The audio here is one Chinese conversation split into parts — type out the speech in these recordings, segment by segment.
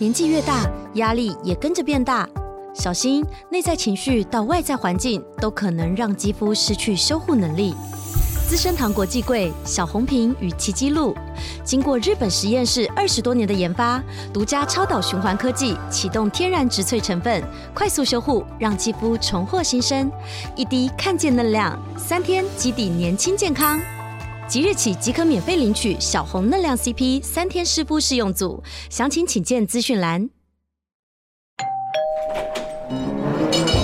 年纪越大，压力也跟着变大。小心内在情绪到外在环境都可能让肌肤失去修护能力。资生堂国际柜小红瓶与奇迹露，经过日本实验室二十多年的研发，独家超导循环科技启动天然植萃成分，快速修护，让肌肤重获新生。一滴看见能量，三天肌底年轻健康。即日起即可免费领取小红嫩量 CP 三天湿敷试用组，详情请见资讯栏。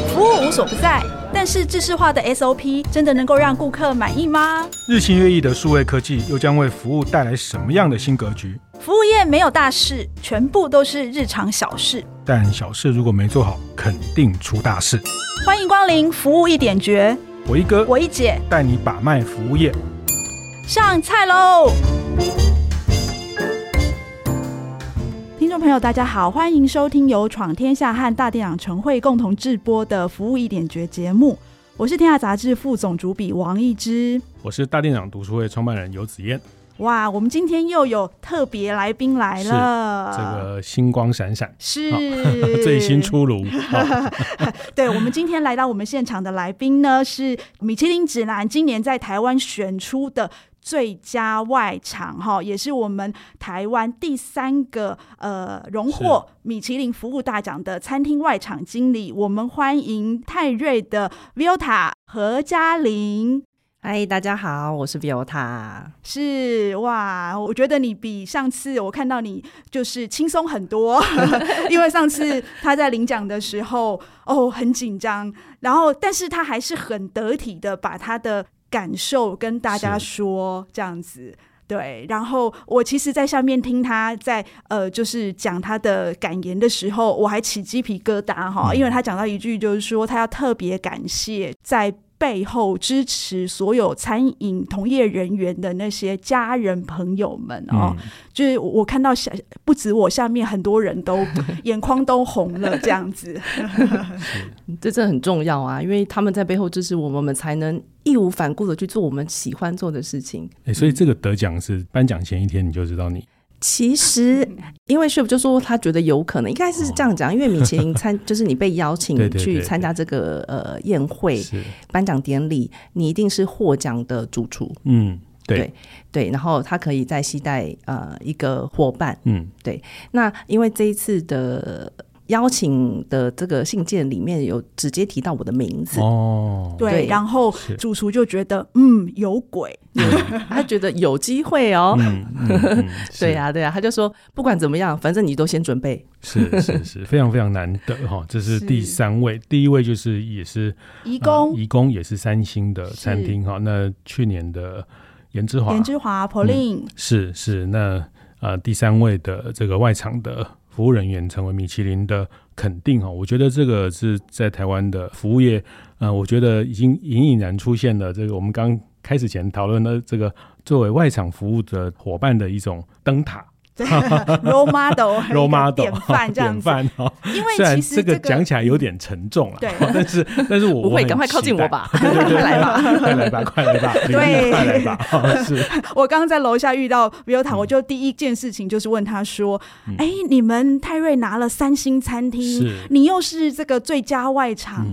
服务无所不在。但是，制式化的 SOP 真的能够让顾客满意吗？日新月异的数位科技又将为服务带来什么样的新格局？服务业没有大事，全部都是日常小事。但小事如果没做好，肯定出大事。欢迎光临服务一点绝，我一哥，我一姐带你把脉服务业，上菜喽！听众朋友，大家好，欢迎收听由闯天下和大店长晨会共同制播的《服务一点绝》节目。我是天下杂志副总主笔王一之，我是大店长读书会创办人游子燕。哇，我们今天又有特别来宾来了，这个星光闪闪，是 最新出炉。对，我们今天来到我们现场的来宾呢，是米其林指南今年在台湾选出的。最佳外场哈，也是我们台湾第三个呃荣获米其林服务大奖的餐厅外场经理。我们欢迎泰瑞的 Viota 何嘉玲。嗨，大家好，我是 Viota。是哇，我觉得你比上次我看到你就是轻松很多，因为上次他在领奖的时候哦很紧张，然后但是他还是很得体的把他的。感受跟大家说这样子，对。然后我其实，在下面听他在呃，就是讲他的感言的时候，我还起鸡皮疙瘩哈，嗯、因为他讲到一句，就是说他要特别感谢在。背后支持所有餐饮同业人员的那些家人朋友们哦，嗯、就是我看到下不止我下面很多人都 眼眶都红了，这样子，这真的很重要啊，因为他们在背后支持我们，我们才能义无反顾的去做我们喜欢做的事情。哎、欸，所以这个得奖是颁奖前一天你就知道你。其实，因为 Chef 就说他觉得有可能，应该是这样讲，因为米其林参 就是你被邀请去参加这个呃宴会颁奖典礼，你一定是获奖的主厨。嗯，对对对，然后他可以再携带呃一个伙伴。嗯，对。那因为这一次的。邀请的这个信件里面有直接提到我的名字。哦，对，对，然后主厨就觉得嗯有鬼，他觉得有机会哦，嗯嗯、对呀、啊、对呀、啊，他就说不管怎么样，反正你都先准备，是是是，非常非常难得哈，这是第三位，第一位就是也是颐宫，颐宫也是三星的餐厅哈，是。那去年的颜之华，颜之华 Pauline 是是那呃第三位的这个外场的。服务人员成为米其林的肯定哈，我觉得这个是在台湾的服务业，呃，我觉得已经隐隐然出现了这个我们刚开始前讨论的这个作为外场服务的伙伴的一种灯塔。对，role model，role model，典范这样子。因为其实这个讲起来有点沉重了，对，但是但是我不会，赶快靠近我 吧，快来吧，快来吧，快来吧，对，快来吧。是。我刚刚在楼下遇到 Viota，我就第一件事情就是问他说：“哎，你们泰瑞拿了三星餐厅，你又是这个最佳外场，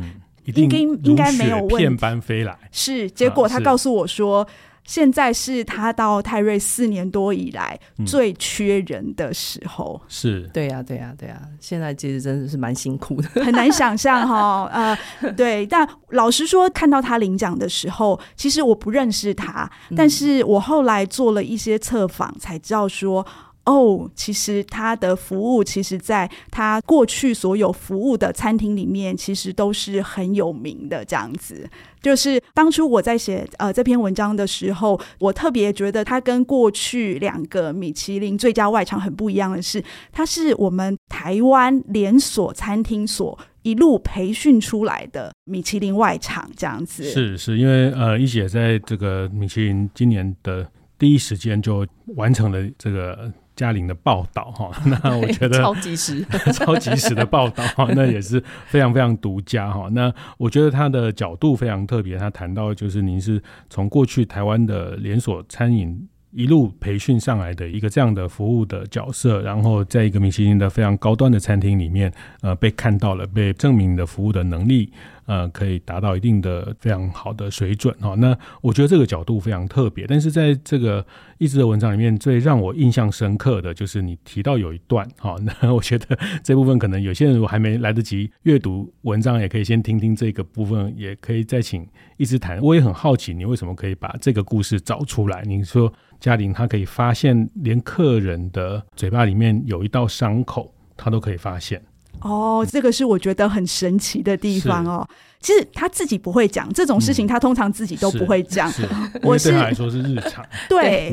应该应该没有问题。”般飞来。是，结果他告诉我说。现在是他到泰瑞四年多以来最缺人的时候，是对呀，对呀，对呀。现在其实真的是蛮辛苦的，很难想象哈。呃，对，但老实说，看到他领奖的时候，其实我不认识他，但是我后来做了一些测访，才知道说。哦，其实他的服务，其实在他过去所有服务的餐厅里面，其实都是很有名的。这样子，就是当初我在写呃这篇文章的时候，我特别觉得他跟过去两个米其林最佳外场很不一样的是，他是我们台湾连锁餐厅所一路培训出来的米其林外场。这样子是是因为呃一姐在这个米其林今年的第一时间就完成了这个。嘉玲的报道哈，那我觉得超及时，超及时的报道哈，那也是非常非常独家哈。那我觉得他的角度非常特别，他谈到就是您是从过去台湾的连锁餐饮一路培训上来的一个这样的服务的角色，然后在一个米其林的非常高端的餐厅里面，呃，被看到了，被证明的服务的能力。呃，可以达到一定的非常好的水准哈。那我觉得这个角度非常特别。但是在这个一枝的文章里面，最让我印象深刻的就是你提到有一段哈。那我觉得这部分可能有些人如果还没来得及阅读文章，也可以先听听这个部分，也可以再请一枝谈。我也很好奇，你为什么可以把这个故事找出来？你说嘉玲她可以发现，连客人的嘴巴里面有一道伤口，她都可以发现。哦，这个是我觉得很神奇的地方哦。其实他自己不会讲这种事情，他通常自己都不会讲。我是对他来说是日常，对，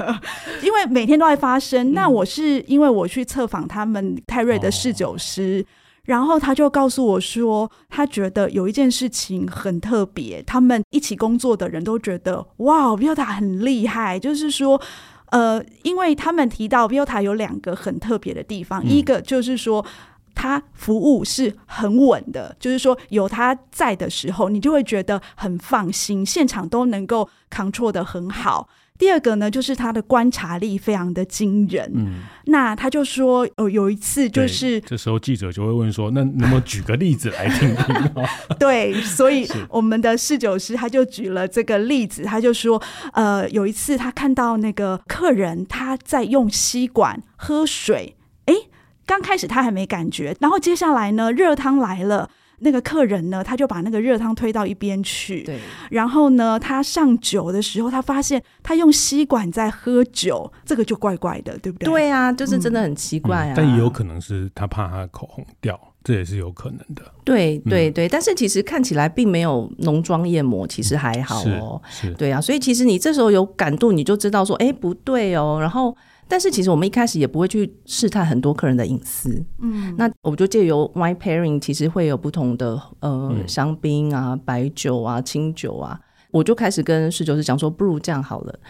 因为每天都在发生。那我是因为我去测访他们泰瑞的侍酒师，然后他就告诉我说，他觉得有一件事情很特别，他们一起工作的人都觉得哇，Vyota 很厉害。就是说，呃，因为他们提到 Vyota 有两个很特别的地方，一个就是说。他服务是很稳的，就是说有他在的时候，你就会觉得很放心，现场都能够 control 得很好。第二个呢，就是他的观察力非常的惊人。嗯，那他就说，哦，有一次就是这时候记者就会问说，那能不能举个例子来听听？对，所以我们的侍酒师他就举了这个例子，他就说，呃，有一次他看到那个客人他在用吸管喝水，哎。刚开始他还没感觉，然后接下来呢，热汤来了，那个客人呢，他就把那个热汤推到一边去。对，然后呢，他上酒的时候，他发现他用吸管在喝酒，这个就怪怪的，对不对？对啊，就是真的很奇怪啊。嗯嗯、但也有可能是他怕他口红掉，这也是有可能的。对对对，但是其实看起来并没有浓妆艳抹，其实还好哦。是，是对啊，所以其实你这时候有感度，你就知道说，哎，不对哦，然后。但是其实我们一开始也不会去试探很多客人的隐私，嗯，那我就借由 wine pairing，其实会有不同的呃香槟啊、白酒啊、清酒啊，我就开始跟侍酒师讲说，不如这样好了，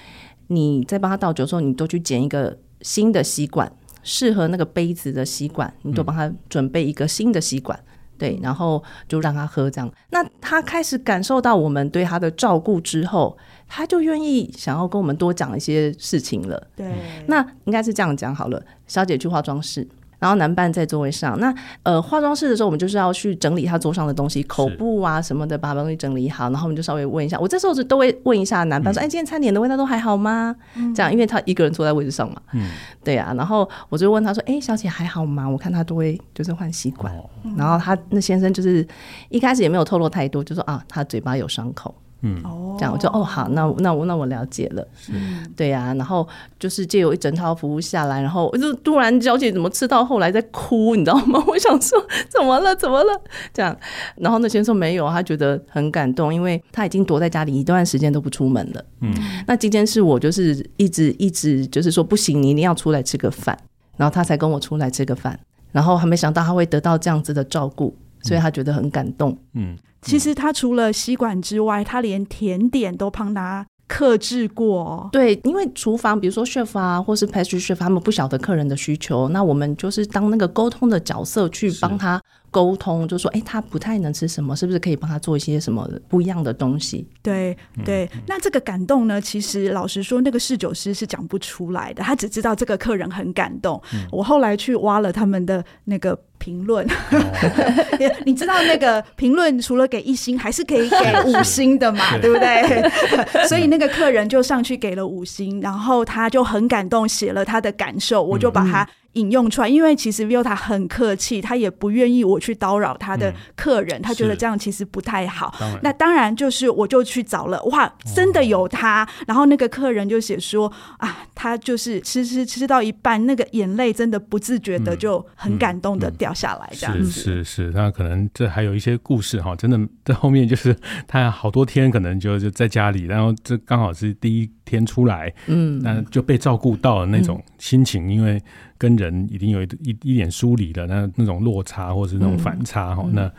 你在帮他倒酒的时候，你都去捡一个新的吸管，适合那个杯子的吸管，你都帮他准备一个新的吸管。对，然后就让他喝这样。那他开始感受到我们对他的照顾之后，他就愿意想要跟我们多讲一些事情了。对，那应该是这样讲好了。小姐去化妆室。然后男伴在座位上，那呃化妆室的时候，我们就是要去整理他桌上的东西，口布啊什么的，把东西整理好。然后我们就稍微问一下，我这时候就都会问一下男伴说：“哎、嗯，今天餐点的味道都还好吗？”嗯、这样，因为他一个人坐在位置上嘛。嗯，对啊。然后我就问他说：“哎，小姐还好吗？”我看他都会就是换吸管。哦、然后他那先生就是一开始也没有透露太多，就说啊，他嘴巴有伤口。嗯，这样我就哦好，那那我那我了解了，是。对呀、啊，然后就是借由一整套服务下来，然后我就突然小姐怎么吃到后来在哭，你知道吗？我想说怎么了？怎么了？这样，然后那先生说没有，他觉得很感动，因为他已经躲在家里一段时间都不出门了。嗯，那今天是我就是一直一直就是说不行，你一定要出来吃个饭，然后他才跟我出来吃个饭，然后还没想到他会得到这样子的照顾，所以他觉得很感动。嗯。其实他除了吸管之外，他连甜点都帮他克制过。对，因为厨房，比如说 chef 啊，或是 pastry chef，他们不晓得客人的需求，那我们就是当那个沟通的角色去帮他。沟通就说，哎、欸，他不太能吃什么，是不是可以帮他做一些什么不一样的东西？对对，那这个感动呢？其实老实说，那个侍酒师是讲不出来的，他只知道这个客人很感动。嗯、我后来去挖了他们的那个评论，哦、你知道那个评论除了给一星，还是可以给五星的嘛？对不对？所以那个客人就上去给了五星，然后他就很感动，写了他的感受，我就把他。引用出来，因为其实 Viota 很客气，他也不愿意我去叨扰他的客人，嗯、他觉得这样其实不太好。当那当然就是我就去找了，哇，真的有他。哦、然后那个客人就写说啊，他就是吃吃吃到一半，那个眼泪真的不自觉的就很感动的掉下来，这样子。是是是，那可能这还有一些故事哈，真的在后面就是他好多天可能就就在家里，然后这刚好是第一天出来，嗯，那就被照顾到了那种心情，嗯、因为。跟人已经有一一一点疏离的那那种落差，或是那种反差哈，嗯、那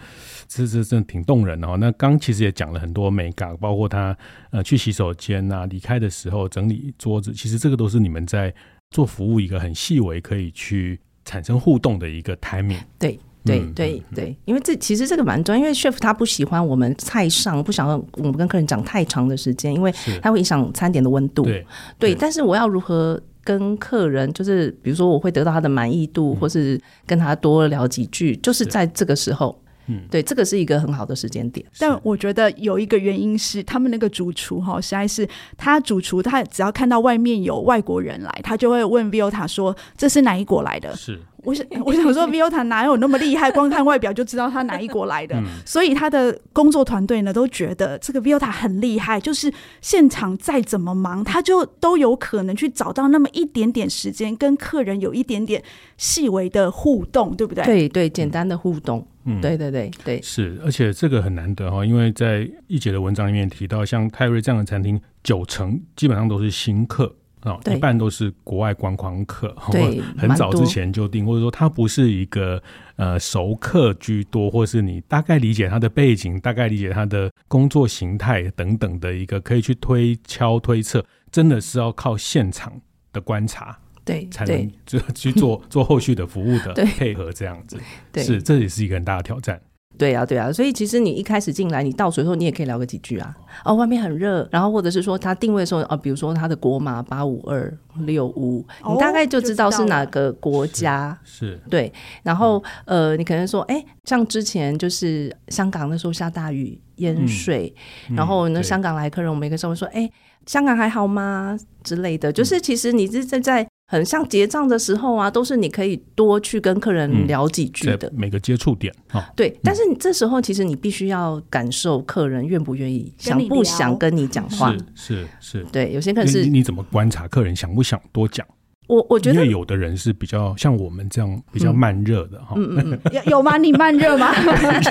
这这真的挺动人的哈。那刚其实也讲了很多美感，包括他呃去洗手间啊，离开的时候整理桌子，其实这个都是你们在做服务一个很细微可以去产生互动的一个 timing。对。对对对，因为这其实这个蛮重要，因为 chef 他不喜欢我们菜上，不想让我们跟客人讲太长的时间，因为他会影响餐点的温度。对对，但是我要如何跟客人，就是比如说我会得到他的满意度，或是跟他多聊几句，就是在这个时候。嗯，对，这个是一个很好的时间点。但我觉得有一个原因是，他们那个主厨哈，实在是他主厨，他只要看到外面有外国人来，他就会问 Viota 说：“这是哪一国来的？”是。我想，我想说，Viota 哪有那么厉害？光看外表就知道他哪一国来的。所以他的工作团队呢，都觉得这个 Viota 很厉害。就是现场再怎么忙，他就都有可能去找到那么一点点时间，跟客人有一点点细微的互动，对不对？对对，简单的互动。嗯，对对对对，是。而且这个很难得哈，因为在一姐的文章里面提到，像泰瑞这样的餐厅，九成基本上都是新客。哦，一半都是国外观光客，对，很早之前就定，或者说他不是一个呃熟客居多，或是你大概理解他的背景，大概理解他的工作形态等等的一个可以去推敲推测，真的是要靠现场的观察，对，才能就去做做后续的服务的 配合这样子，对，是这也是一个很大的挑战。对啊，对啊，所以其实你一开始进来，你倒水的时候，你也可以聊个几句啊。哦，外面很热，然后或者是说他定位的时候，哦，比如说他的国码八五二六五，你大概就知道是哪个国家。哦、是，是对。然后呃，你可能说，哎，像之前就是香港那时候下大雨淹水，嗯、然后那香港来客人，我们一个时候说，哎，香港还好吗之类的，就是其实你是在在。很像结账的时候啊，都是你可以多去跟客人聊几句的，嗯、每个接触点啊。对，但是你这时候其实你必须要感受客人愿不愿意，想不想跟你讲话。是是是，对，有些客人是。你怎么观察客人想不想多讲？我我觉得，因为有的人是比较像我们这样比较慢热的哈。嗯嗯，有有吗？你慢热吗？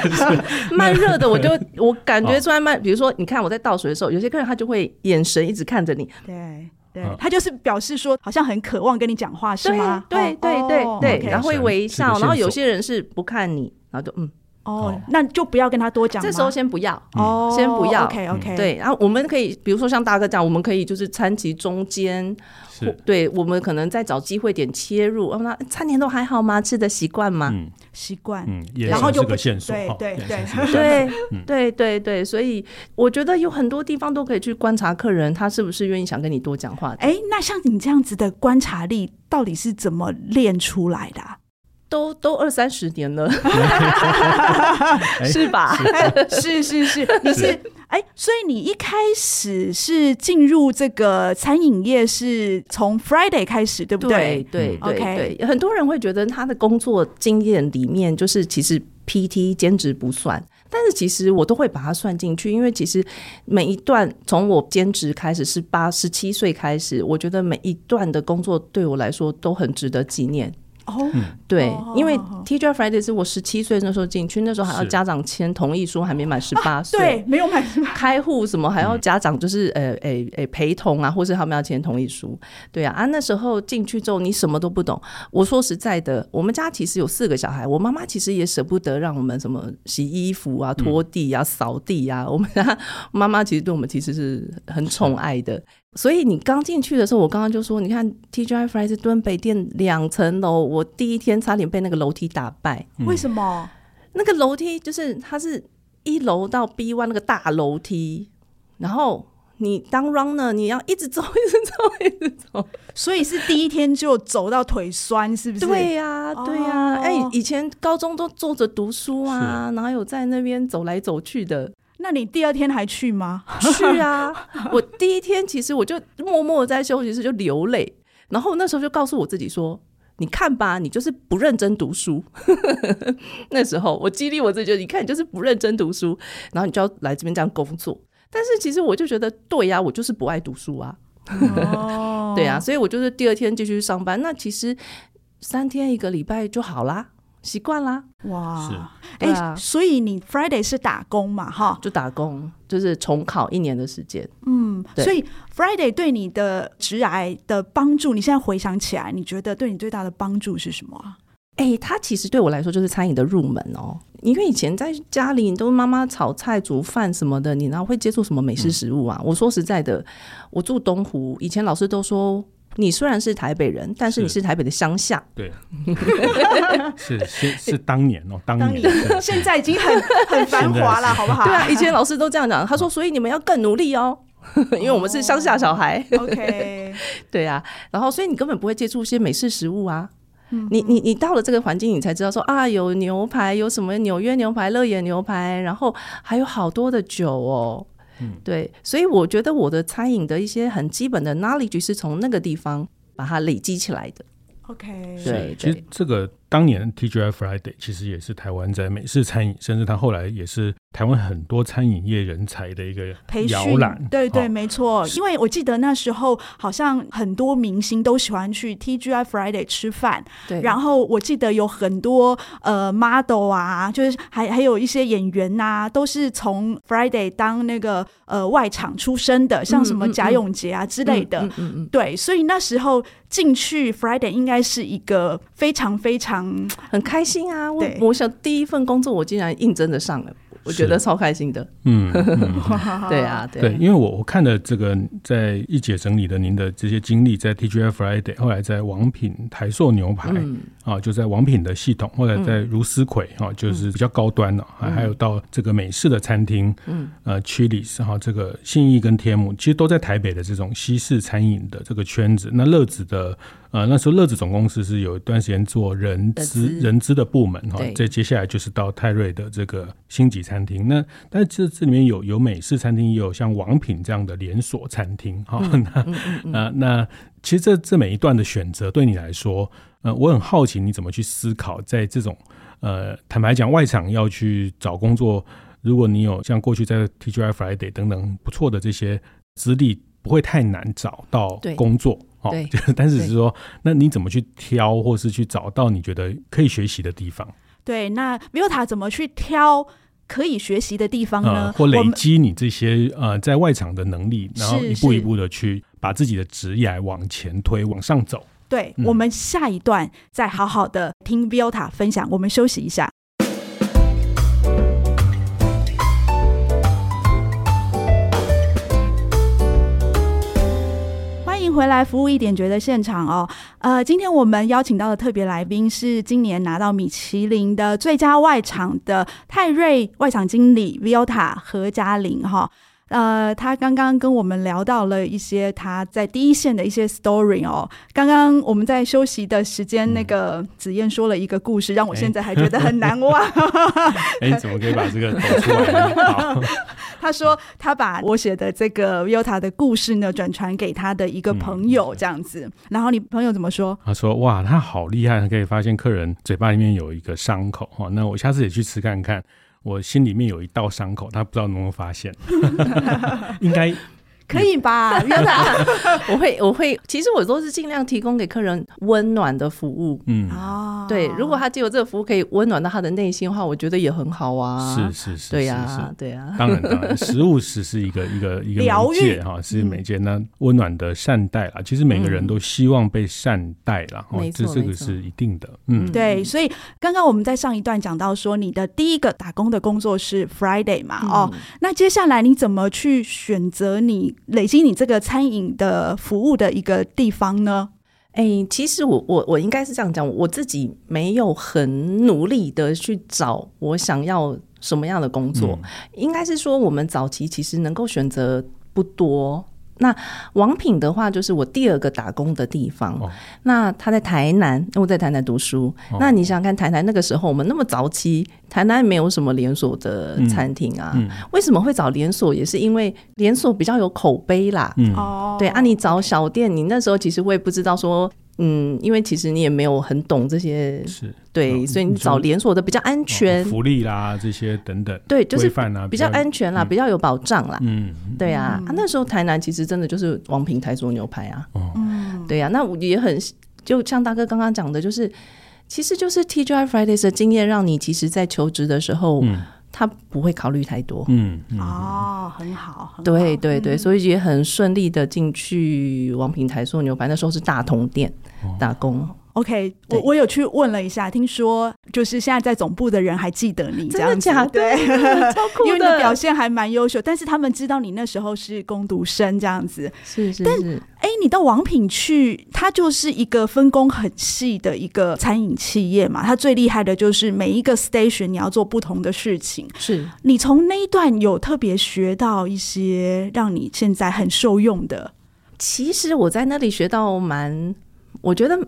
慢热的，我就 我感觉出来慢。比如说，你看我在倒水的时候，有些客人他就会眼神一直看着你。对。对，他就是表示说，好像很渴望跟你讲话，是吗？对对对对，然后会微笑，然后有些人是不看你，然后就嗯，哦，那就不要跟他多讲，这时候先不要，哦，先不要，OK OK，对，然后我们可以，比如说像大哥讲，我们可以就是餐期中间。对，我们可能再找机会点切入。那餐点都还好吗？吃的习惯吗？嗯，习惯。嗯，然后就不线索。对对对 对对对对，所以我觉得有很多地方都可以去观察客人，他是不是愿意想跟你多讲话。哎，那像你这样子的观察力，到底是怎么练出来的？都都二三十年了，是吧？是 是是，你是。哎，所以你一开始是进入这个餐饮业是从 Friday 开始，对不对？对对对对，很多人会觉得他的工作经验里面就是其实 PT 兼职不算，但是其实我都会把它算进去，因为其实每一段从我兼职开始是八十七岁开始，我觉得每一段的工作对我来说都很值得纪念。哦，对，因为 Teacher Friday 是我十七岁那时候进去，那时候还要家长签同意书，还没满十八岁，对，没有满开户什么还要家长就是呃诶诶陪同啊，或是他们要签同意书，对啊啊，那时候进去之后你什么都不懂。我说实在的，我们家其实有四个小孩，我妈妈其实也舍不得让我们什么洗衣服啊、拖地啊、扫地啊，我们家 妈妈其实对我们其实是很宠爱的。所以你刚进去的时候，我刚刚就说，你看 TGI Fridays 敦北店两层楼，我第一天差点被那个楼梯打败。为什么？那个楼梯就是它是一楼到 B one 那个大楼梯，然后你当 runner 你要一直走，一直走，一直走，所以是第一天就走到腿酸，是不是？对呀，对呀。哎，以前高中都坐着读书啊，哪有在那边走来走去的？那你第二天还去吗？去啊！我第一天其实我就默默在休息室就流泪，然后那时候就告诉我自己说：“你看吧，你就是不认真读书。”那时候我激励我自己，就你看，你就是不认真读书，然后你就要来这边这样工作。但是其实我就觉得，对呀、啊，我就是不爱读书啊。哦、对呀、啊，所以我就是第二天继续上班。那其实三天一个礼拜就好啦。习惯啦，哇，哎是、欸，所以你 Friday 是打工嘛，哈，就打工，就是重考一年的时间，嗯，所以 Friday 对你的职癌的帮助，你现在回想起来，你觉得对你最大的帮助是什么啊？哎、欸，他其实对我来说就是餐饮的入门哦，因为以前在家里你都妈妈炒菜煮饭什么的，你哪会接触什么美式食物啊？嗯、我说实在的，我住东湖，以前老师都说。你虽然是台北人，但是你是台北的乡下。对，是是是当年哦，当年，现在已经很 很繁华了，好不好？对啊，以前老师都这样讲，他说，所以你们要更努力哦，因为我们是乡下小孩。OK，对啊，然后所以你根本不会接触一些美式食物啊。你你你到了这个环境，你才知道说啊，有牛排，有什么纽约牛排、乐野牛排，然后还有好多的酒哦。嗯，对，所以我觉得我的餐饮的一些很基本的 knowledge 是从那个地方把它累积起来的。OK，对，其实这个当年 TGI Friday 其实也是台湾在美式餐饮，甚至他后来也是台湾很多餐饮业人才的一个培训摇篮。对对，没错，因为我记得那时候好像很多明星都喜欢去 TGI Friday 吃饭。对，然后我记得有很多呃 model 啊，就是还还有一些演员呐、啊，都是从 Friday 当那个呃外场出身的，像什么贾永杰啊之类的。嗯嗯，嗯，嗯，对，所以那时候。进去 Friday 应该是一个非常非常很开心啊！我我想第一份工作我竟然应征的上了。我觉得超开心的，嗯，嗯 对啊，对，对，因为我我看了这个在一姐整理的您的这些经历，在 TGF Friday，后来在王品台塑牛排，嗯、啊，就在王品的系统，后来在如斯葵，啊，就是比较高端的，还、嗯、还有到这个美式的餐厅，嗯，呃，Chili's 哈，这个信义跟天母，其实都在台北的这种西式餐饮的这个圈子。那乐子的。呃，那时候乐子总公司是有一段时间做人资人资的部门哈，这接下来就是到泰瑞的这个星级餐厅。那但是这这里面有有美式餐厅，也有像王品这样的连锁餐厅哈。那那、那其实这这每一段的选择对你来说，呃，我很好奇你怎么去思考，在这种呃，坦白讲，外场要去找工作，如果你有像过去在 TGI Friday 等等不错的这些资历，不会太难找到工作。哦，对，但是是说，那你怎么去挑，或是去找到你觉得可以学习的地方？对，那 Vilta 怎么去挑可以学习的地方呢？呃、或累积你这些呃在外场的能力，然后一步一步的去把自己的职业往前推，往上走。对、嗯、我们下一段再好好的听 Viota 分享，我们休息一下。回来服务一点觉得现场哦，呃，今天我们邀请到的特别来宾是今年拿到米其林的最佳外场的泰瑞外场经理 Viota 何嘉玲哈。呃，他刚刚跟我们聊到了一些他在第一线的一些 story 哦。刚刚我们在休息的时间，那个子燕说了一个故事，让我现在还觉得很难忘。哎，你怎么可以把这个抖出来？他说他把我写的这个 Vilta 的故事呢，转传给他的一个朋友，这样子。然后你朋友怎么说？他说：哇，他好厉害，他可以发现客人嘴巴里面有一个伤口哈。那我下次也去吃看看。我心里面有一道伤口，他不知道能不能发现，应该。可以吧，Vilta 我会，我会，其实我都是尽量提供给客人温暖的服务。嗯啊，对，如果他借由这个服务可以温暖到他的内心的话，我觉得也很好啊。是是是，对呀，对呀。当然当然，食物是是一个一个一个媒介哈，是媒介。那温暖的善待啦，其实每个人都希望被善待啦，没错，这个是一定的。嗯，对。所以刚刚我们在上一段讲到说，你的第一个打工的工作是 Friday 嘛？哦，那接下来你怎么去选择你？累积你这个餐饮的服务的一个地方呢？哎、欸，其实我我我应该是这样讲，我自己没有很努力的去找我想要什么样的工作，嗯、应该是说我们早期其实能够选择不多。那王品的话，就是我第二个打工的地方。哦、那他在台南，我在台南读书。哦、那你想想看，台南那个时候我们那么早期，台南没有什么连锁的餐厅啊。嗯嗯、为什么会找连锁？也是因为连锁比较有口碑啦。哦、嗯，对啊，你找小店，你那时候其实会不知道说。嗯，因为其实你也没有很懂这些，是对，所以你找连锁的比较安全，福利啦这些等等，对，就是比较安全啦，比较有保障啦。嗯，对啊，啊那时候台南其实真的就是王平台塑牛排啊，嗯，对啊，那也很就像大哥刚刚讲的，就是其实就是 TGI Fridays 的经验，让你其实在求职的时候。他不会考虑太多，嗯，嗯。哦，很好，对对对，嗯、所以也很顺利的进去王品台塑牛排，那时候是大同店打工。OK，我我有去问了一下，听说就是现在在总部的人还记得你，这样子，真的假的？对，超酷的，因为你的表现还蛮优秀，但是他们知道你那时候是工读生这样子，是是是。但哎，你到王品去，它就是一个分工很细的一个餐饮企业嘛，它最厉害的就是每一个 station 你要做不同的事情。是你从那一段有特别学到一些让你现在很受用的？其实我在那里学到蛮，我觉得。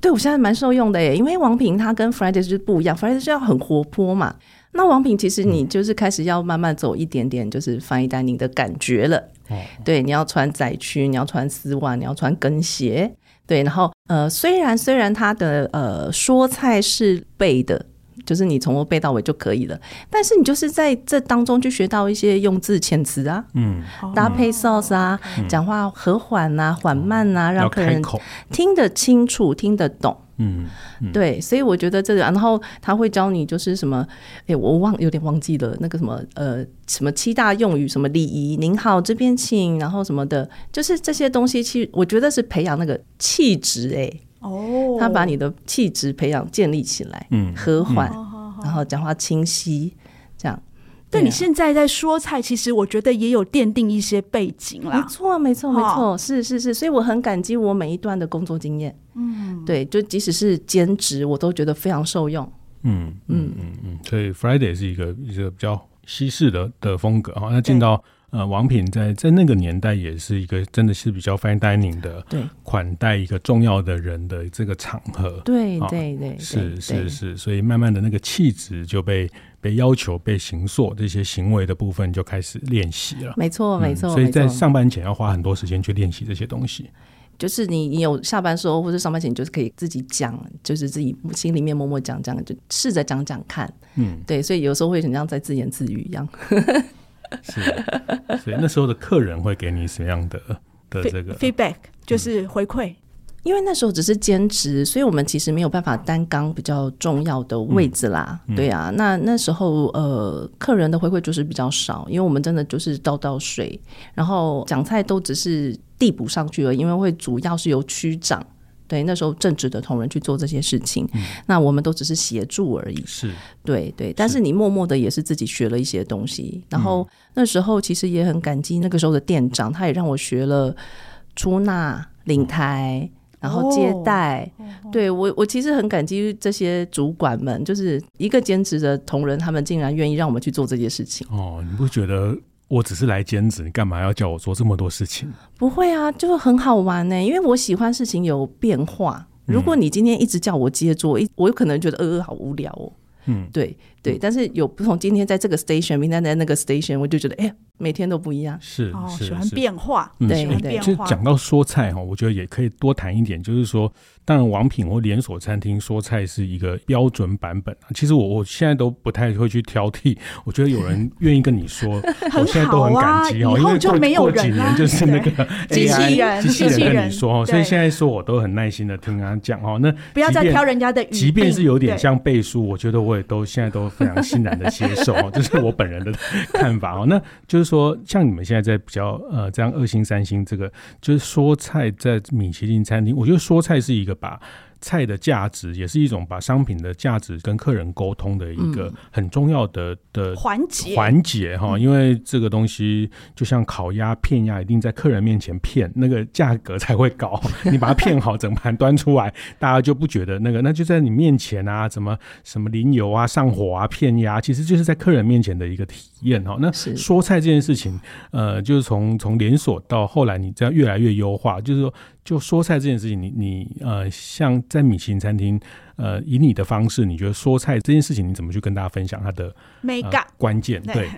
对，我现在蛮受用的耶，因为王平他跟 Fridays 就不一样，Fridays 是要很活泼嘛。那王平其实你就是开始要慢慢走一点点，就是 fine dining 的感觉了。哦，对，你要穿窄裙，你要穿丝袜，你要穿跟鞋。对，然后呃，虽然虽然他的呃说菜是背的。就是你从头背到尾就可以了，但是你就是在这当中去学到一些用字遣词啊，嗯，搭配 sauce 啊，讲、嗯、话和缓啊，缓慢啊，让客人听得清楚、听得懂，嗯，嗯。对，所以我觉得这个，然后他会教你就是什么，哎、欸，我忘有点忘记了那个什么，呃，什么七大用语，什么礼仪，您好，这边请，然后什么的，就是这些东西，其实我觉得是培养那个气质，哎。哦，他把你的气质培养建立起来，嗯，和缓，嗯、然后讲话清晰，这样。但，你现在在说菜，其实我觉得也有奠定一些背景啦。没错，没错，没错，是是是，所以我很感激我每一段的工作经验。嗯，对，就即使是兼职，我都觉得非常受用。嗯嗯嗯嗯，所以 Friday 是一个一个比较西式的的风格哈，那进到。呃，王品在在那个年代也是一个真的是比较 fine dining 的，对，款待一个重要的人的这个场合，对对对，是是是，所以慢慢的那个气质就被被要求被形塑，这些行为的部分就开始练习了，没错没错，所以在上班前要花很多时间去练习这些东西，就是你你有下班时候或者上班前，你就是可以自己讲，就是自己心里面默默讲讲，就试着讲讲看，嗯，对，所以有时候会很像在自言自语一样。是，所以那时候的客人会给你什么样的的这个 feedback，就是回馈。因为那时候只是兼职，所以我们其实没有办法担纲比较重要的位置啦。嗯、对啊，那那时候呃，客人的回馈就是比较少，因为我们真的就是倒倒水，然后讲菜都只是递补上去了，因为会主要是由区长。对，那时候正直的同仁去做这些事情，嗯、那我们都只是协助而已。是，对对。但是你默默的也是自己学了一些东西。然后那时候其实也很感激那个时候的店长，他也让我学了出纳、领台，然后接待。哦、对我，我其实很感激这些主管们，就是一个兼职的同仁，他们竟然愿意让我们去做这些事情。哦，你不觉得？我只是来兼职，你干嘛要叫我做这么多事情？不会啊，就很好玩呢、欸。因为我喜欢事情有变化。如果你今天一直叫我接做，一我有可能觉得呃好无聊哦。嗯，对对，但是有不同，今天在这个 station，明天在那个 station，我就觉得哎，每天都不一样。是哦，喜欢变化。对对，就讲到说菜哈，我觉得也可以多谈一点，就是说。当然，王品或连锁餐厅说菜是一个标准版本。其实我我现在都不太会去挑剔。我觉得有人愿意跟你说，我现在都很感激哦，因为过过几年就是那个 机器人机器人跟你说哦，所以现在说我都很耐心的听他讲哦。那不要再挑人家的语，即便是有点像背书，我觉得我也都现在都非常欣然的接受。这是我本人的看法哦。那就是说，像你们现在在比较呃这样二星三星这个，就是说菜在米其林餐厅，我觉得说菜是一个。把菜的价值也是一种把商品的价值跟客人沟通的一个很重要的的环节环节哈，因为这个东西就像烤鸭片鸭，一定在客人面前片，那个价格才会高。你把它片好，整盘端出来，大家就不觉得那个，那就在你面前啊，怎么什么淋油啊、上火啊、片鸭，其实就是在客人面前的一个体验哈。那说菜这件事情，呃，就是从从连锁到后来，你这样越来越优化，就是说。就说菜这件事情，你你呃，像在米其林餐厅，呃，以你的方式，你觉得说菜这件事情，你怎么去跟大家分享它的美感关键？对。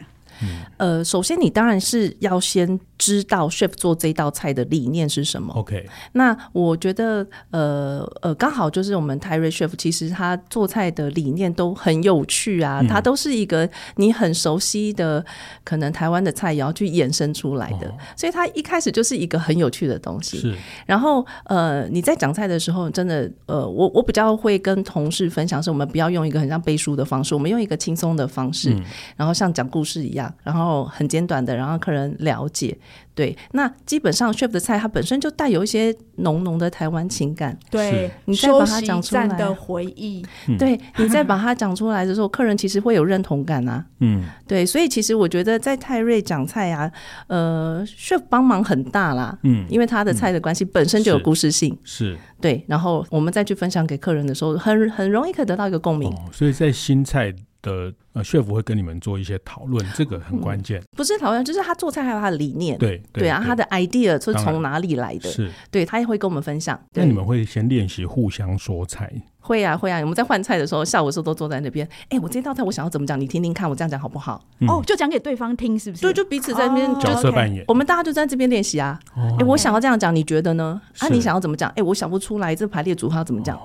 嗯、呃，首先你当然是要先知道 chef 做这道菜的理念是什么。OK，那我觉得呃呃，刚好就是我们泰瑞 chef，其实他做菜的理念都很有趣啊，他、嗯、都是一个你很熟悉的可能台湾的菜肴去衍生出来的，哦、所以他一开始就是一个很有趣的东西。是，然后呃，你在讲菜的时候，真的呃，我我比较会跟同事分享，是我们不要用一个很像背书的方式，我们用一个轻松的方式，嗯、然后像讲故事一样。然后很简短的，然后客人了解。对，那基本上 chef 的菜它本身就带有一些浓浓的台湾情感。对，你再把它讲出来的回忆，对，你再把它讲出来的时候，客人其实会有认同感啊。嗯，对，所以其实我觉得在泰瑞讲菜啊，呃，chef 帮忙很大啦。嗯，因为他的菜的关系本身就有故事性。是，对，然后我们再去分享给客人的时候，很很容易可以得到一个共鸣。所以在新菜。的呃，chef 会跟你们做一些讨论，这个很关键。不是讨论，就是他做菜还有他的理念。对对，对啊，他的 idea 是从哪里来的？是，对他也会跟我们分享。那你们会先练习互相说菜？会啊会啊，我们在换菜的时候，下午的时候都坐在那边。哎，我这道菜我想要怎么讲？你听听看，我这样讲好不好？哦，就讲给对方听，是不是？对，就彼此在那边角色扮演。我们大家就在这边练习啊。哎，我想要这样讲，你觉得呢？啊，你想要怎么讲？哎，我想不出来，这排列组合要怎么讲？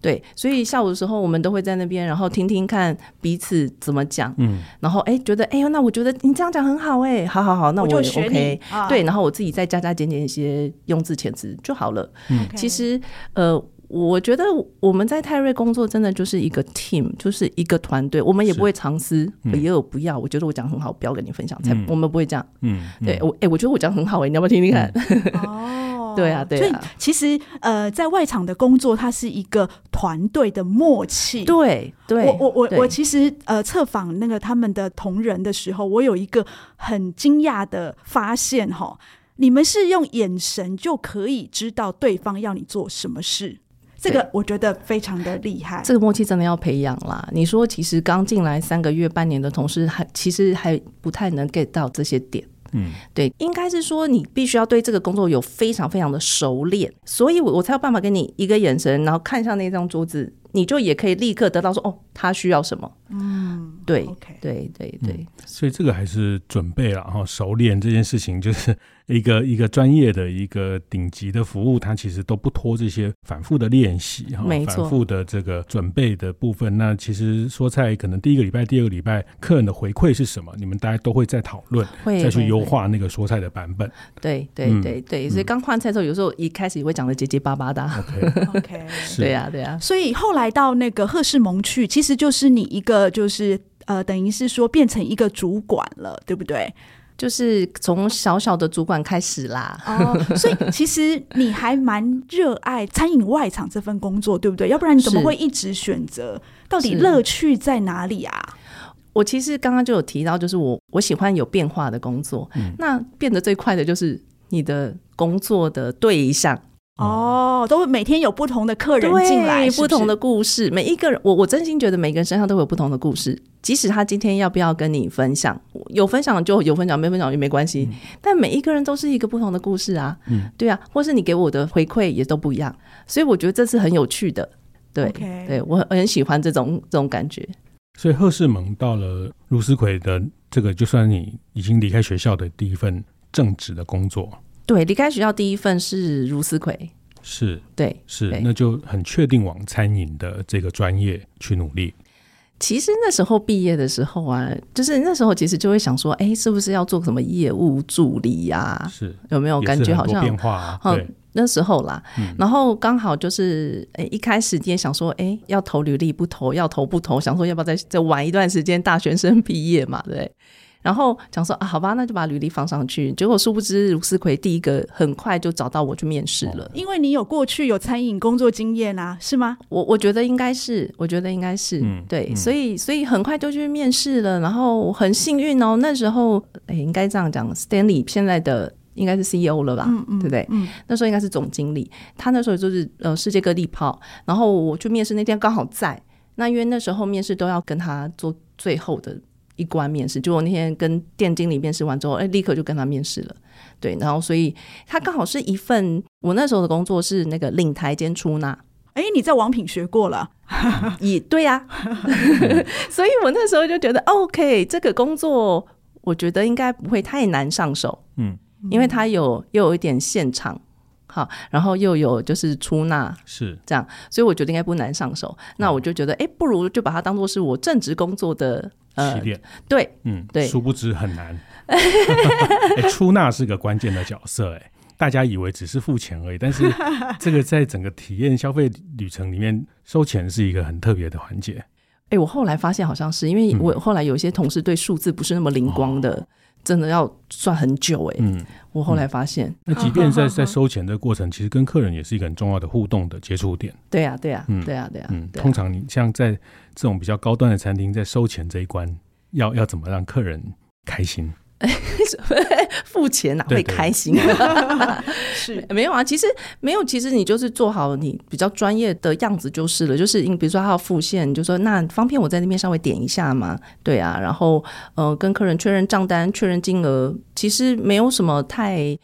对，所以下午的时候，我们都会在那边，然后听听看彼此怎么讲，嗯，然后哎，觉得哎呦，那我觉得你这样讲很好哎，好好好，那我，我就学 OK，对，然后我自己再加加减减一些用字遣词就好了。嗯，其实呃，我觉得我们在泰瑞工作真的就是一个 team，就是一个团队，我们也不会藏私，也有不要，我觉得我讲很好，不要跟你分享，才我们不会这样。嗯，对我哎，我觉得我讲很好哎，你要不要听听看？哦。对啊，对啊，所以其实呃，在外场的工作，它是一个团队的默契。对，对，我我我我其实呃，测访那个他们的同仁的时候，我有一个很惊讶的发现哈，你们是用眼神就可以知道对方要你做什么事，这个我觉得非常的厉害。这个默契真的要培养啦。你说，其实刚进来三个月、半年的同事，还其实还不太能 get 到这些点。嗯，对，应该是说你必须要对这个工作有非常非常的熟练，所以我我才有办法给你一个眼神，然后看向那张桌子，你就也可以立刻得到说，哦，他需要什么。嗯，对.对，对，对，对、嗯。所以这个还是准备了哈，熟练这件事情就是。一个一个专业的一个顶级的服务，它其实都不拖这些反复的练习哈，反复的这个准备的部分。那其实说菜可能第一个礼拜、第二个礼拜，客人的回馈是什么？你们大家都会再讨论，再去优化那个说菜的版本。对对对对，所以刚换菜的时候，有时候一开始也会讲的结结巴巴的。OK OK，对呀对呀。所以后来到那个赫士蒙去，其实就是你一个就是呃，等于是说变成一个主管了，对不对？就是从小小的主管开始啦，哦，所以其实你还蛮热爱餐饮外场这份工作，对不对？要不然你怎么会一直选择？到底乐趣在哪里啊？我其实刚刚就有提到，就是我我喜欢有变化的工作，嗯，那变得最快的就是你的工作的对象。哦，都会每天有不同的客人进来是是，不同的故事。每一个人，我我真心觉得每个人身上都会有不同的故事。即使他今天要不要跟你分享，有分享就有分享，没分享也没关系。嗯、但每一个人都是一个不同的故事啊，嗯，对啊，或是你给我的回馈也都不一样。所以我觉得这是很有趣的，对.对我很喜欢这种这种感觉。所以贺世蒙到了卢思奎的这个，就算你已经离开学校的第一份正职的工作。对，离开学校第一份是茹丝葵，是对，是，那就很确定往餐饮的这个专业去努力。其实那时候毕业的时候啊，就是那时候其实就会想说，哎，是不是要做什么业务助理呀、啊？是，有没有感觉好像变化、啊？对，那时候啦，嗯、然后刚好就是，哎，一开始也想说，哎，要投履历不投，要投不投，想说要不要再再玩一段时间，大学生毕业嘛，对。然后讲说啊，好吧，那就把履历放上去。结果殊不知，卢思奎第一个很快就找到我去面试了。因为你有过去有餐饮工作经验啊，是吗？我我觉得应该是，我觉得应该是，嗯、对，嗯、所以所以很快就去面试了。然后很幸运哦，那时候哎，应该这样讲，Stanley 现在的应该是 CEO 了吧？嗯嗯，对不对？嗯，那时候应该是总经理。他那时候就是呃世界各地跑。然后我去面试那天刚好在。那因为那时候面试都要跟他做最后的。一关面试，就我那天跟店经理面试完之后，哎，立刻就跟他面试了。对，然后所以他刚好是一份我那时候的工作是那个领台兼出纳。哎，你在王品学过了？也对呀、啊，所以我那时候就觉得 OK，这个工作我觉得应该不会太难上手。嗯，因为他有又有一点现场。好，然后又有就是出纳是这样，所以我觉得应该不难上手。那我就觉得，哎，不如就把它当做是我正职工作的呃起点。对，嗯，对。殊不知很难。出纳是个关键的角色，哎，大家以为只是付钱而已，但是这个在整个体验消费旅程里面，收钱是一个很特别的环节。哎，我后来发现好像是因为我后来有一些同事对数字不是那么灵光的。真的要算很久哎、欸。嗯，我后来发现，那即便在在收钱的过程，其实跟客人也是一个很重要的互动的接触点。对呀，对呀，嗯，对呀，对呀。嗯，通常你像在这种比较高端的餐厅，在收钱这一关，要要怎么让客人开心？付钱哪会开心？对对 是没有啊，其实没有，其实你就是做好你比较专业的样子就是了。就是你比如说他要付现，你就说那方便我在那边稍微点一下嘛，对啊，然后呃跟客人确认账单、确认金额，其实没有什么太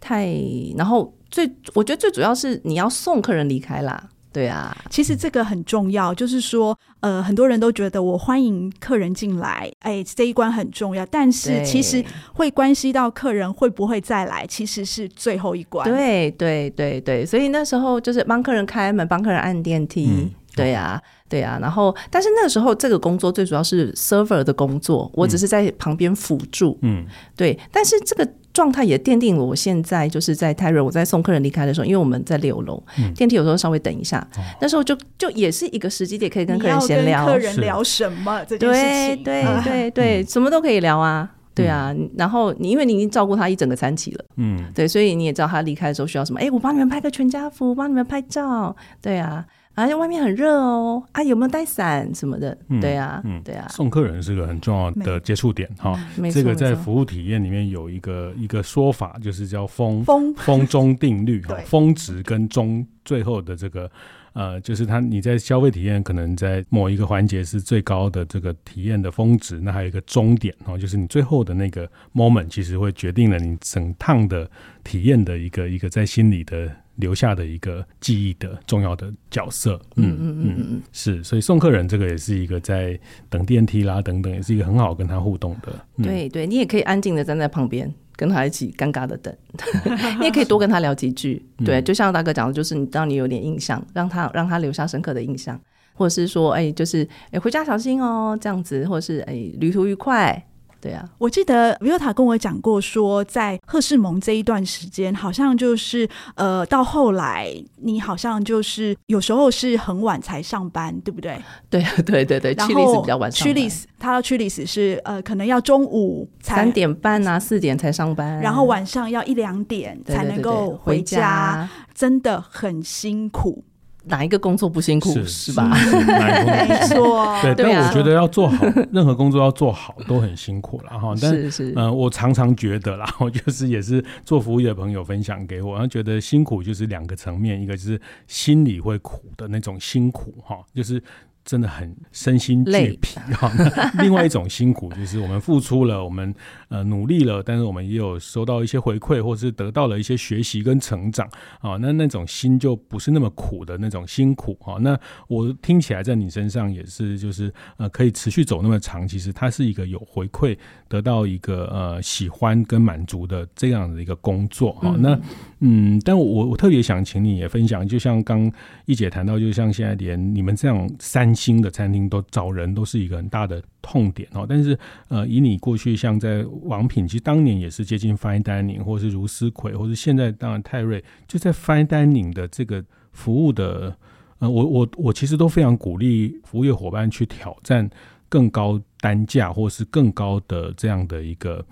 太，然后最我觉得最主要是你要送客人离开啦。对啊，其实这个很重要，就是说，呃，很多人都觉得我欢迎客人进来，哎，这一关很重要，但是其实会关系到客人会不会再来，其实是最后一关。对对对对，所以那时候就是帮客人开门，帮客人按电梯。嗯、对呀、啊，对、啊，然后，但是那个时候这个工作最主要是 server 的工作，我只是在旁边辅助。嗯，对，但是这个。状态也奠定了我现在就是在泰瑞，我在送客人离开的时候，因为我们在六楼，嗯、电梯有时候稍微等一下，哦、那时候就就也是一个时机点，可以跟客人闲聊。客人聊什么？这件事情，对对对对，什么都可以聊啊，对啊。嗯、然后你因为你已经照顾他一整个餐期了，嗯，对，所以你也知道他离开的时候需要什么。哎，我帮你们拍个全家福，帮你们拍照，对啊。而且外面很热哦，啊，有没有带伞什么的？嗯、对啊，嗯，对啊。送客人是个很重要的接触点哈。这个在服务体验里面有一个一个说法，就是叫峰峰峰终定律哈，峰值跟中最后的这个呃，就是它你在消费体验可能在某一个环节是最高的这个体验的峰值，那还有一个终点哦，就是你最后的那个 moment，其实会决定了你整趟的体验的一个一个在心里的。留下的一个记忆的重要的角色，嗯嗯嗯嗯，是，所以送客人这个也是一个在等电梯啦等等，也是一个很好跟他互动的。嗯、对对，你也可以安静的站在旁边跟他一起尴尬的等，你也可以多跟他聊几句。对，就像大哥讲的，就是你让你有点印象，让他让他留下深刻的印象，或者是说，哎，就是哎回家小心哦，这样子，或者是哎旅途愉快。对啊，我记得 Vilta 跟我讲过，说在赫士蒙这一段时间，好像就是呃，到后来你好像就是有时候是很晚才上班，对不对？对对对 对，屈里斯比较晚上班。屈里斯，他到屈里斯是呃，可能要中午三点半啊，四点才上班，然后晚上要一两点才能够回家，回家真的很辛苦。哪一个工作不辛苦是，是吧？是是哪一个工作不辛苦？对，但我觉得要做好任何工作要做好都很辛苦了哈。但是是，嗯、呃，我常常觉得啦，我就是也是做服务业的朋友分享给我，然后觉得辛苦就是两个层面，一个就是心里会苦的那种辛苦哈，就是。真的很身心俱疲哈。另外一种辛苦就是我们付出了，我们呃努力了，但是我们也有收到一些回馈，或是得到了一些学习跟成长啊。那那种心就不是那么苦的那种辛苦啊。那我听起来在你身上也是，就是呃可以持续走那么长，其实它是一个有回馈，得到一个呃喜欢跟满足的这样的一个工作啊。那嗯，但我我特别想请你也分享，就像刚一姐谈到，就像现在连你们这样三。星的餐厅都找人都是一个很大的痛点哦，但是呃，以你过去像在王品，其实当年也是接近 fine dining，或是如斯奎，或是现在当然泰瑞，就在 fine dining 的这个服务的，呃，我我我其实都非常鼓励服务业伙伴去挑战更高单价，或是更高的这样的一个，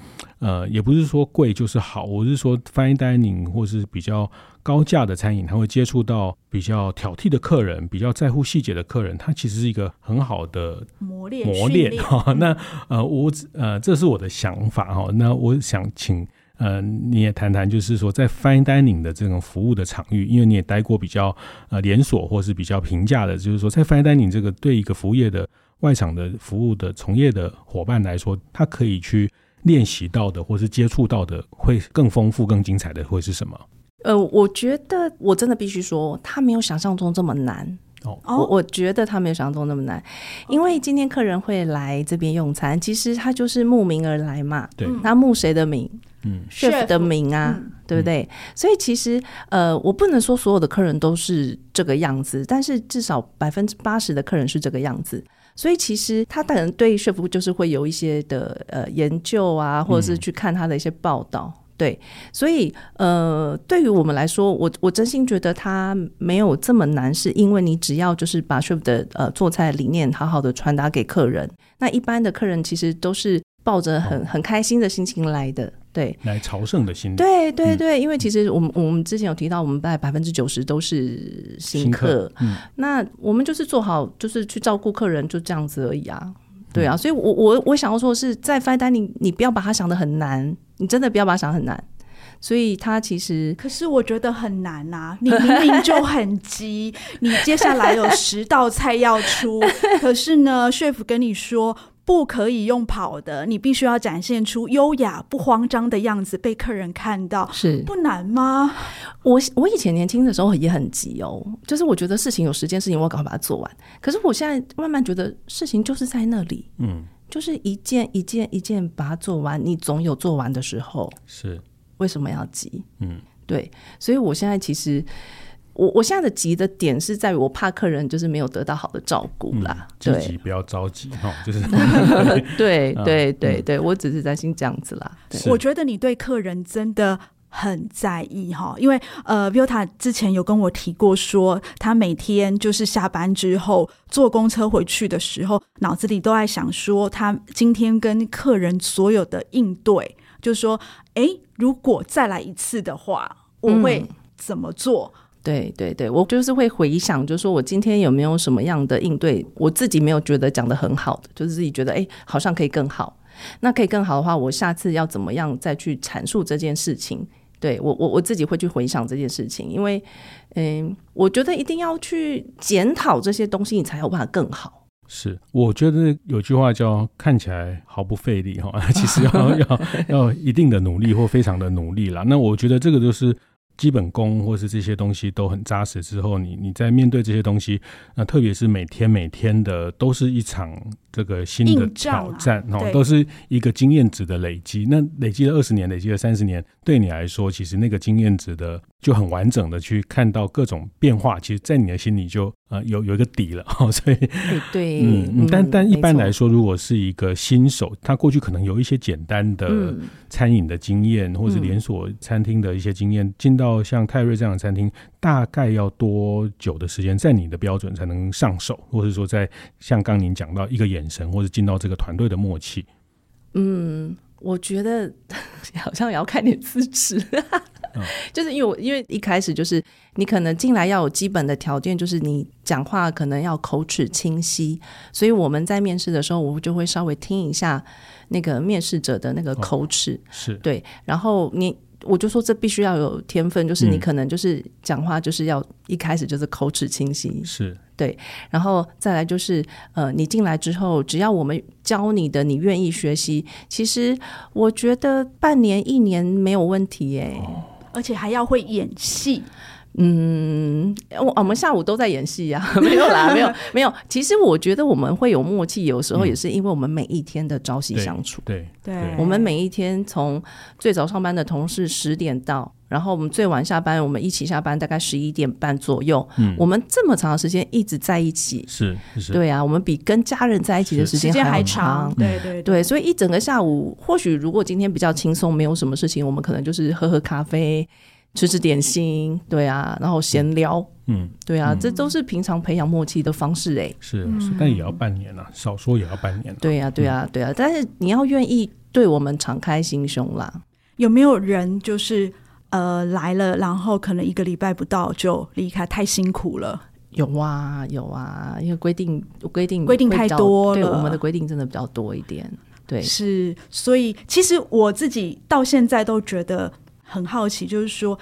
呃，也不是说贵就是好，我是说 fine dining 或是比较。高价的餐饮，他会接触到比较挑剔的客人，比较在乎细节的客人，他其实是一个很好的磨练磨练哈。那呃，我呃，这是我的想法哈。那我想请呃，你也谈谈，就是说在 fine dining 的这种服务的场域，因为你也待过比较呃连锁或是比较平价的，就是说在 fine dining 这个对一个服务业的外场的服务的从业的伙伴来说，他可以去练习到的或是接触到的，会更丰富、更精彩的会是什么？呃，我觉得我真的必须说，他没有想象中这么难。哦，我我觉得他没有想象中那么难，因为今天客人会来这边用餐，其实他就是慕名而来嘛。对，他慕谁的名？嗯，chef 的名啊，嗯、对不对？所以其实呃，我不能说所有的客人都是这个样子，但是至少百分之八十的客人是这个样子。所以其实他可能对 chef 就是会有一些的呃研究啊，或者是去看他的一些报道。嗯对，所以呃，对于我们来说，我我真心觉得它没有这么难，是因为你只要就是把 chef 的呃做菜理念好好的传达给客人，那一般的客人其实都是抱着很很开心的心情来的，对，来朝圣的心。对对对，嗯、因为其实我们我们之前有提到，我们大概百分之九十都是新客，新客嗯、那我们就是做好，就是去照顾客人，就这样子而已啊。对啊，所以我我我想要说的是在 fine dining，你不要把它想的很难，你真的不要把它想得很难。所以他其实，可是我觉得很难呐、啊。你明明就很急，你接下来有十道菜要出，可是呢，chef 跟你说不可以用跑的，你必须要展现出优雅不慌张的样子，被客人看到，是不难吗？我我以前年轻的时候也很急哦，就是我觉得事情有时间，事情我赶快把它做完。可是我现在慢慢觉得事情就是在那里，嗯，就是一件一件一件把它做完，你总有做完的时候，是。为什么要急？嗯，对，所以我现在其实，我我现在的急的点是在于我怕客人就是没有得到好的照顾啦。嗯、对，不要着急哈，就是对对对对，我只是担心这样子啦。我觉得你对客人真的很在意哈，因为呃，Vilta 之前有跟我提过说，他每天就是下班之后坐公车回去的时候，脑子里都在想说，他今天跟客人所有的应对。就是说，哎，如果再来一次的话，我会怎么做？嗯、对对对，我就是会回想，就是说我今天有没有什么样的应对，我自己没有觉得讲的很好的，就是自己觉得哎，好像可以更好。那可以更好的话，我下次要怎么样再去阐述这件事情？对我我我自己会去回想这件事情，因为嗯，我觉得一定要去检讨这些东西，你才有办法更好。是，我觉得有句话叫“看起来毫不费力”哈，其实要 要要一定的努力或非常的努力啦。那我觉得这个就是。基本功或是这些东西都很扎实之后，你你在面对这些东西，那特别是每天每天的都是一场这个新的挑战哦，都是一个经验值的累积。那累积了二十年，累积了三十年，对你来说，其实那个经验值的就很完整的去看到各种变化，其实，在你的心里就呃有有一个底了。所以对，嗯，但但一般来说，如果是一个新手，他过去可能有一些简单的餐饮的经验，或是连锁餐厅的一些经验，进到像泰瑞这样的餐厅，大概要多久的时间，在你的标准才能上手，或者说在像刚您讲到一个眼神，或者进到这个团队的默契？嗯，我觉得 好像也要看点资质，就是因为我因为一开始就是你可能进来要有基本的条件，就是你讲话可能要口齿清晰，所以我们在面试的时候，我就会稍微听一下那个面试者的那个口齿，哦、是。对，然后你。我就说这必须要有天分，就是你可能就是讲话就是要一开始就是口齿清晰，是。对，然后再来就是呃，你进来之后，只要我们教你的，你愿意学习，其实我觉得半年一年没有问题耶，而且还要会演戏。嗯，我我们下午都在演戏呀，没有啦，没有没有。其实我觉得我们会有默契，有时候也是因为我们每一天的朝夕相处。对对，我们每一天从最早上班的同事十点到，然后我们最晚下班，我们一起下班大概十一点半左右。嗯，我们这么长的时间一直在一起，是是。对啊，我们比跟家人在一起的时间还长。对对对，所以一整个下午，或许如果今天比较轻松，没有什么事情，我们可能就是喝喝咖啡。吃吃点心，对啊，然后闲聊，嗯，对啊，嗯、这都是平常培养默契的方式哎。是，但也要半年了，少说也要半年。对啊，对啊，对啊，但是你要愿意对我们敞开心胸啦。有没有人就是呃来了，然后可能一个礼拜不到就离开，太辛苦了？有啊，有啊，因为规定规定规定太多了，对，我们的规定真的比较多一点。对，是，所以其实我自己到现在都觉得。很好奇，就是说，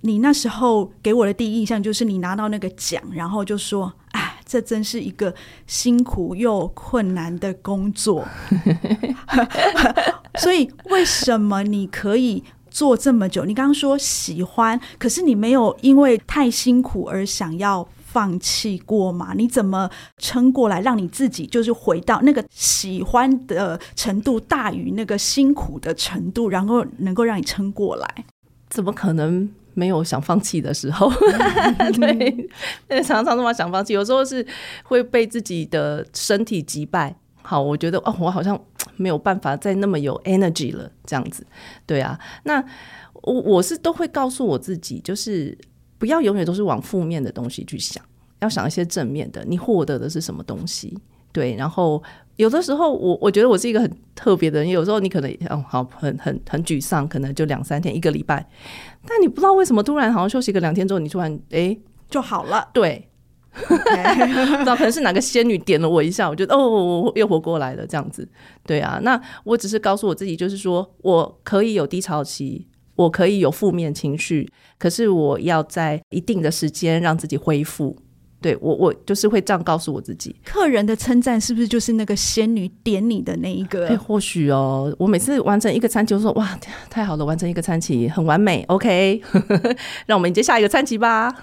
你那时候给我的第一印象就是你拿到那个奖，然后就说：“哎，这真是一个辛苦又困难的工作。”所以，为什么你可以做这么久？你刚刚说喜欢，可是你没有因为太辛苦而想要放弃过吗？你怎么撑过来，让你自己就是回到那个喜欢的程度大于那个辛苦的程度，然后能够让你撑过来？怎么可能没有想放弃的时候？对，常常这么想放弃，有时候是会被自己的身体击败。好，我觉得哦，我好像 没有办法再那么有 energy 了，这样子。对啊，那我我是都会告诉我自己，就是。不要永远都是往负面的东西去想，要想一些正面的。你获得的是什么东西？对，然后有的时候我，我我觉得我是一个很特别的人。有时候你可能哦，好，很很很沮丧，可能就两三天、一个礼拜，但你不知道为什么突然好像休息个两天之后，你突然哎、欸、就好了。对.不知道可能是哪个仙女点了我一下，我觉得哦，我又活过来了这样子。对啊，那我只是告诉我自己，就是说我可以有低潮期，我可以有负面情绪，可是我要在一定的时间让自己恢复。对我，我就是会这样告诉我自己。客人的称赞是不是就是那个仙女点你的那一个？对，或许哦。我每次完成一个餐期，我说哇，太好了，完成一个餐期很完美。OK，让我们迎接下一个餐期吧。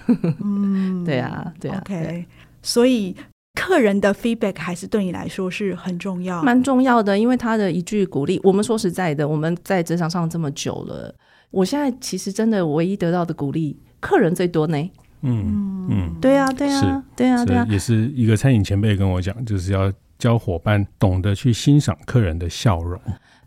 嗯，对啊，对啊。OK，对所以客人的 feedback 还是对你来说是很重要，蛮重要的，因为他的一句鼓励。我们说实在的，我们在职场上这么久了，我现在其实真的唯一得到的鼓励，客人最多呢。嗯嗯，对呀对呀，对呀对呀，也是一个餐饮前辈跟我讲，就是要教伙伴懂得去欣赏客人的笑容。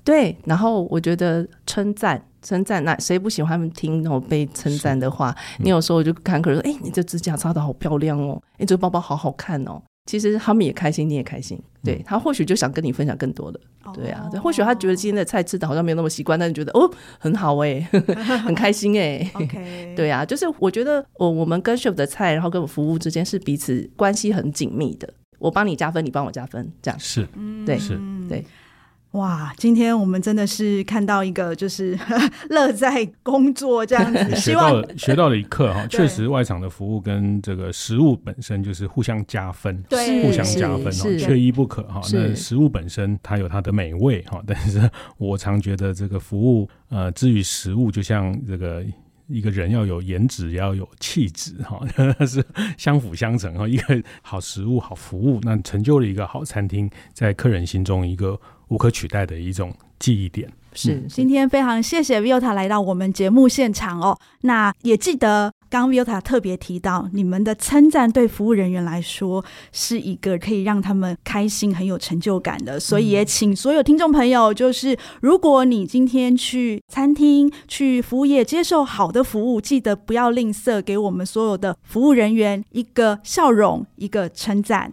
对，然后我觉得称赞称赞，那谁不喜欢听那种被称赞的话？你有时候就看客人说，哎，你这指甲擦的好漂亮哦，你这个包包好好看哦。其实他们也开心，你也开心。对，他或许就想跟你分享更多的。对啊，对，或许他觉得今天的菜吃的好像没有那么习惯，但是觉得哦 很好哎，很开心哎。对啊，就是我觉得我我们跟 chef 的菜，然后跟我服务之间是彼此关系很紧密的。我帮你加分，你帮我加分，这样是，对，是，对。哇，今天我们真的是看到一个就是 乐在工作这样子，学到了学到了一课哈，确实外场的服务跟这个食物本身就是互相加分，对，互相加分哦，缺一不可哈。那食物本身它有它的美味哈，但是我常觉得这个服务呃，至于食物，就像这个一个人要有颜值，也要有气质哈，是相辅相成哈。一个好食物、好服务，那成就了一个好餐厅在客人心中一个。无可取代的一种记忆点。是，嗯、今天非常谢谢 Viota 来到我们节目现场哦。那也记得刚 Viota 特别提到，你们的称赞对服务人员来说是一个可以让他们开心、很有成就感的。所以也请所有听众朋友，就是如果你今天去餐厅、去服务业接受好的服务，记得不要吝啬给我们所有的服务人员一个笑容、一个称赞。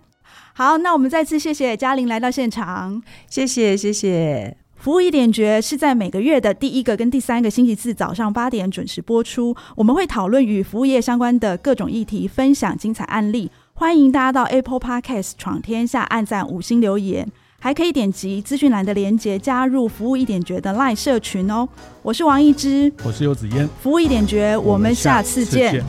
好，那我们再次谢谢嘉玲来到现场，谢谢谢谢。服务一点绝是在每个月的第一个跟第三个星期四早上八点准时播出，我们会讨论与服务业相关的各种议题，分享精彩案例。欢迎大家到 Apple Podcast 闯天下按赞五星留言，还可以点击资讯栏的链接加入服务一点绝的 LINE 社群哦。我是王一之，我是游子嫣，服务一点绝，我们下次见。